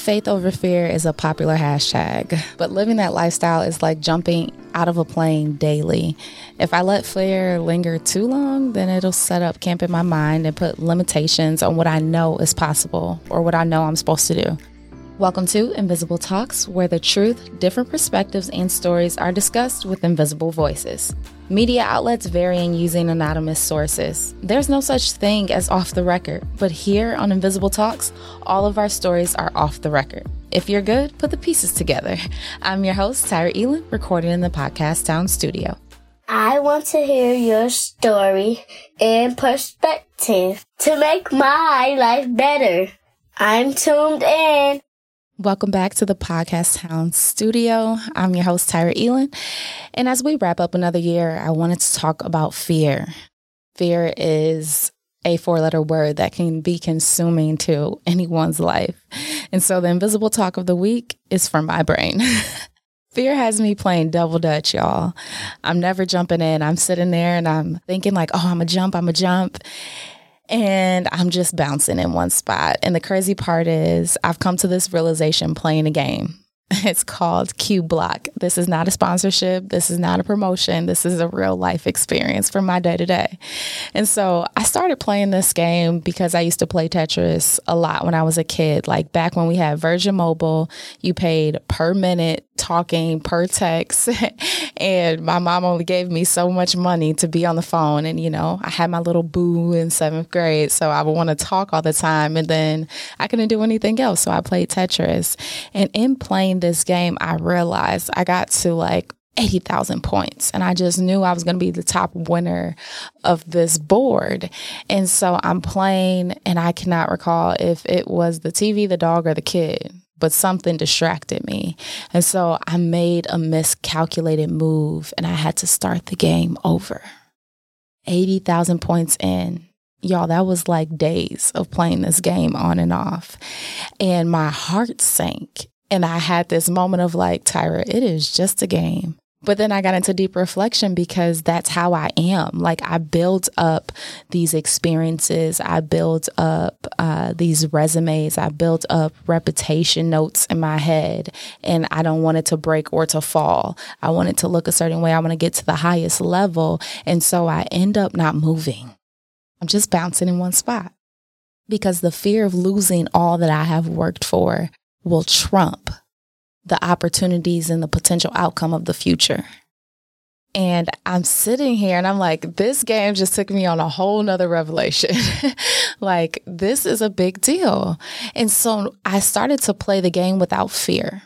Faith over fear is a popular hashtag, but living that lifestyle is like jumping out of a plane daily. If I let fear linger too long, then it'll set up camp in my mind and put limitations on what I know is possible or what I know I'm supposed to do. Welcome to Invisible Talks, where the truth, different perspectives, and stories are discussed with invisible voices. Media outlets vary in using anonymous sources. There's no such thing as off the record, but here on Invisible Talks, all of our stories are off the record. If you're good, put the pieces together. I'm your host, Tyra Elin, recording in the Podcast Town studio. I want to hear your story and perspective to make my life better. I'm tuned in. Welcome back to the Podcast Town studio. I'm your host, Tyra Elin. And as we wrap up another year, I wanted to talk about fear. Fear is a four letter word that can be consuming to anyone's life. And so the invisible talk of the week is from my brain. Fear has me playing double dutch, y'all. I'm never jumping in. I'm sitting there and I'm thinking like, oh, I'm a jump, I'm a jump and I'm just bouncing in one spot. And the crazy part is, I've come to this realization playing a game. It's called Q Block. This is not a sponsorship. This is not a promotion. This is a real life experience for my day to day. And so I started playing this game because I used to play Tetris a lot when I was a kid. Like back when we had Virgin Mobile, you paid per minute talking per text. and my mom only gave me so much money to be on the phone. And, you know, I had my little boo in seventh grade. So I would want to talk all the time. And then I couldn't do anything else. So I played Tetris. And in playing this game, I realized I got to like 80,000 points. And I just knew I was going to be the top winner of this board. And so I'm playing, and I cannot recall if it was the TV, the dog, or the kid but something distracted me. And so I made a miscalculated move and I had to start the game over. 80,000 points in. Y'all, that was like days of playing this game on and off. And my heart sank. And I had this moment of like, Tyra, it is just a game. But then I got into deep reflection because that's how I am. Like I built up these experiences, I built up uh, these resumes, I built up reputation notes in my head, and I don't want it to break or to fall. I want it to look a certain way. I want to get to the highest level. And so I end up not moving. I'm just bouncing in one spot because the fear of losing all that I have worked for will trump the opportunities and the potential outcome of the future. And I'm sitting here and I'm like, this game just took me on a whole nother revelation. like, this is a big deal. And so I started to play the game without fear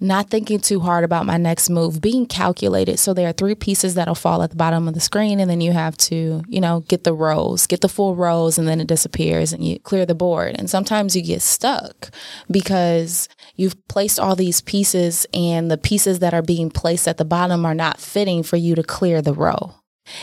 not thinking too hard about my next move, being calculated. So there are three pieces that'll fall at the bottom of the screen, and then you have to, you know, get the rows, get the full rows, and then it disappears and you clear the board. And sometimes you get stuck because you've placed all these pieces, and the pieces that are being placed at the bottom are not fitting for you to clear the row.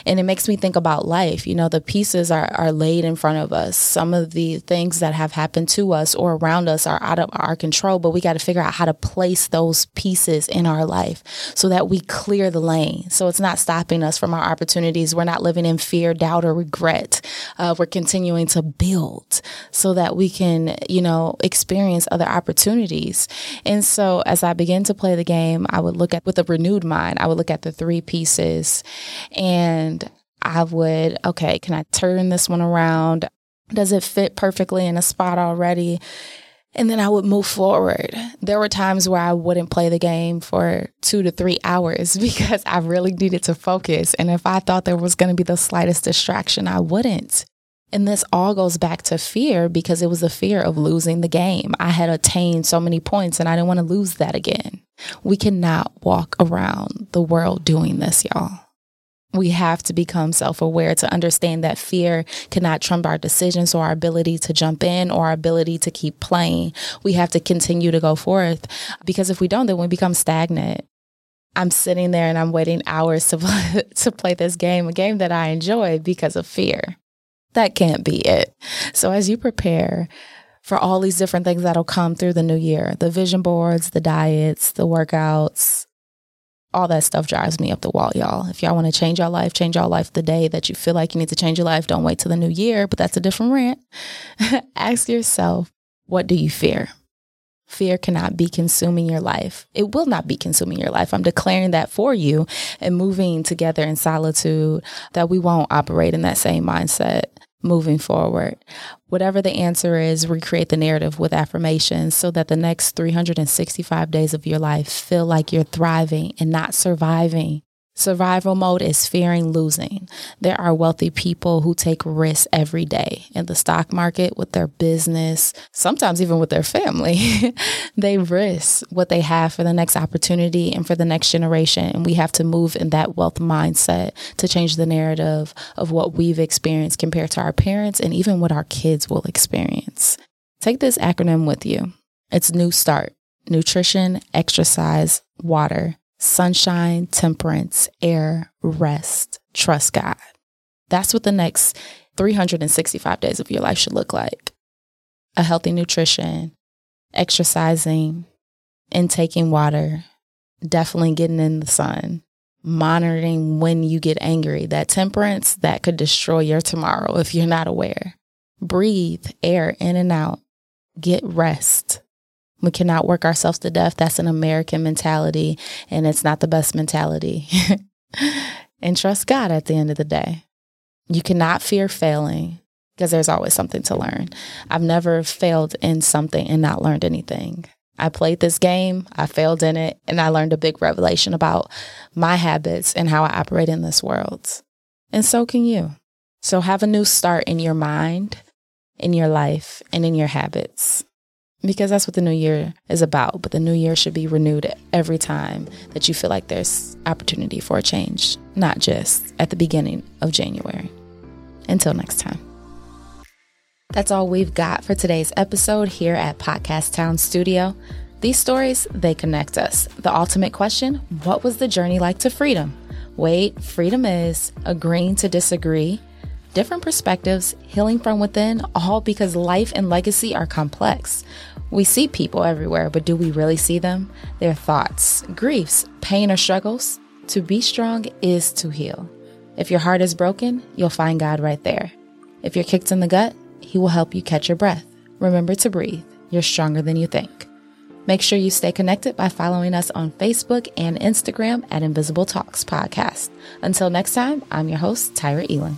And it makes me think about life. You know, the pieces are, are laid in front of us. Some of the things that have happened to us or around us are out of our control, but we got to figure out how to place those pieces in our life so that we clear the lane. So it's not stopping us from our opportunities. We're not living in fear, doubt, or regret. Uh, we're continuing to build so that we can, you know, experience other opportunities. And so as I begin to play the game, I would look at with a renewed mind, I would look at the three pieces and and I would, okay, can I turn this one around? Does it fit perfectly in a spot already? And then I would move forward. There were times where I wouldn't play the game for two to three hours because I really needed to focus. And if I thought there was going to be the slightest distraction, I wouldn't. And this all goes back to fear because it was the fear of losing the game. I had attained so many points and I didn't want to lose that again. We cannot walk around the world doing this, y'all we have to become self aware to understand that fear cannot trump our decisions or our ability to jump in or our ability to keep playing. We have to continue to go forth because if we don't, then we become stagnant. I'm sitting there and I'm waiting hours to play, to play this game, a game that I enjoy because of fear. That can't be it. So as you prepare for all these different things that'll come through the new year, the vision boards, the diets, the workouts, all that stuff drives me up the wall, y'all. If y'all want to change your life, change your life the day that you feel like you need to change your life. Don't wait till the new year, but that's a different rant. Ask yourself, what do you fear? Fear cannot be consuming your life. It will not be consuming your life. I'm declaring that for you and moving together in solitude that we won't operate in that same mindset moving forward. Whatever the answer is, recreate the narrative with affirmations so that the next 365 days of your life feel like you're thriving and not surviving. Survival mode is fearing losing. There are wealthy people who take risks every day in the stock market with their business, sometimes even with their family. they risk what they have for the next opportunity and for the next generation. And we have to move in that wealth mindset to change the narrative of what we've experienced compared to our parents and even what our kids will experience. Take this acronym with you. It's New Start nutrition, exercise, water sunshine, temperance, air, rest, trust God. That's what the next 365 days of your life should look like. A healthy nutrition, exercising, intaking water, definitely getting in the sun, monitoring when you get angry. That temperance that could destroy your tomorrow if you're not aware. Breathe air in and out. Get rest. We cannot work ourselves to death. That's an American mentality, and it's not the best mentality. and trust God at the end of the day. You cannot fear failing because there's always something to learn. I've never failed in something and not learned anything. I played this game, I failed in it, and I learned a big revelation about my habits and how I operate in this world. And so can you. So have a new start in your mind, in your life, and in your habits because that's what the new year is about. But the new year should be renewed every time that you feel like there's opportunity for a change, not just at the beginning of January. Until next time. That's all we've got for today's episode here at Podcast Town Studio. These stories, they connect us. The ultimate question what was the journey like to freedom? Wait, freedom is agreeing to disagree, different perspectives, healing from within, all because life and legacy are complex. We see people everywhere, but do we really see them? Their thoughts, griefs, pain, or struggles? To be strong is to heal. If your heart is broken, you'll find God right there. If you're kicked in the gut, He will help you catch your breath. Remember to breathe. You're stronger than you think. Make sure you stay connected by following us on Facebook and Instagram at Invisible Talks Podcast. Until next time, I'm your host, Tyra Elin.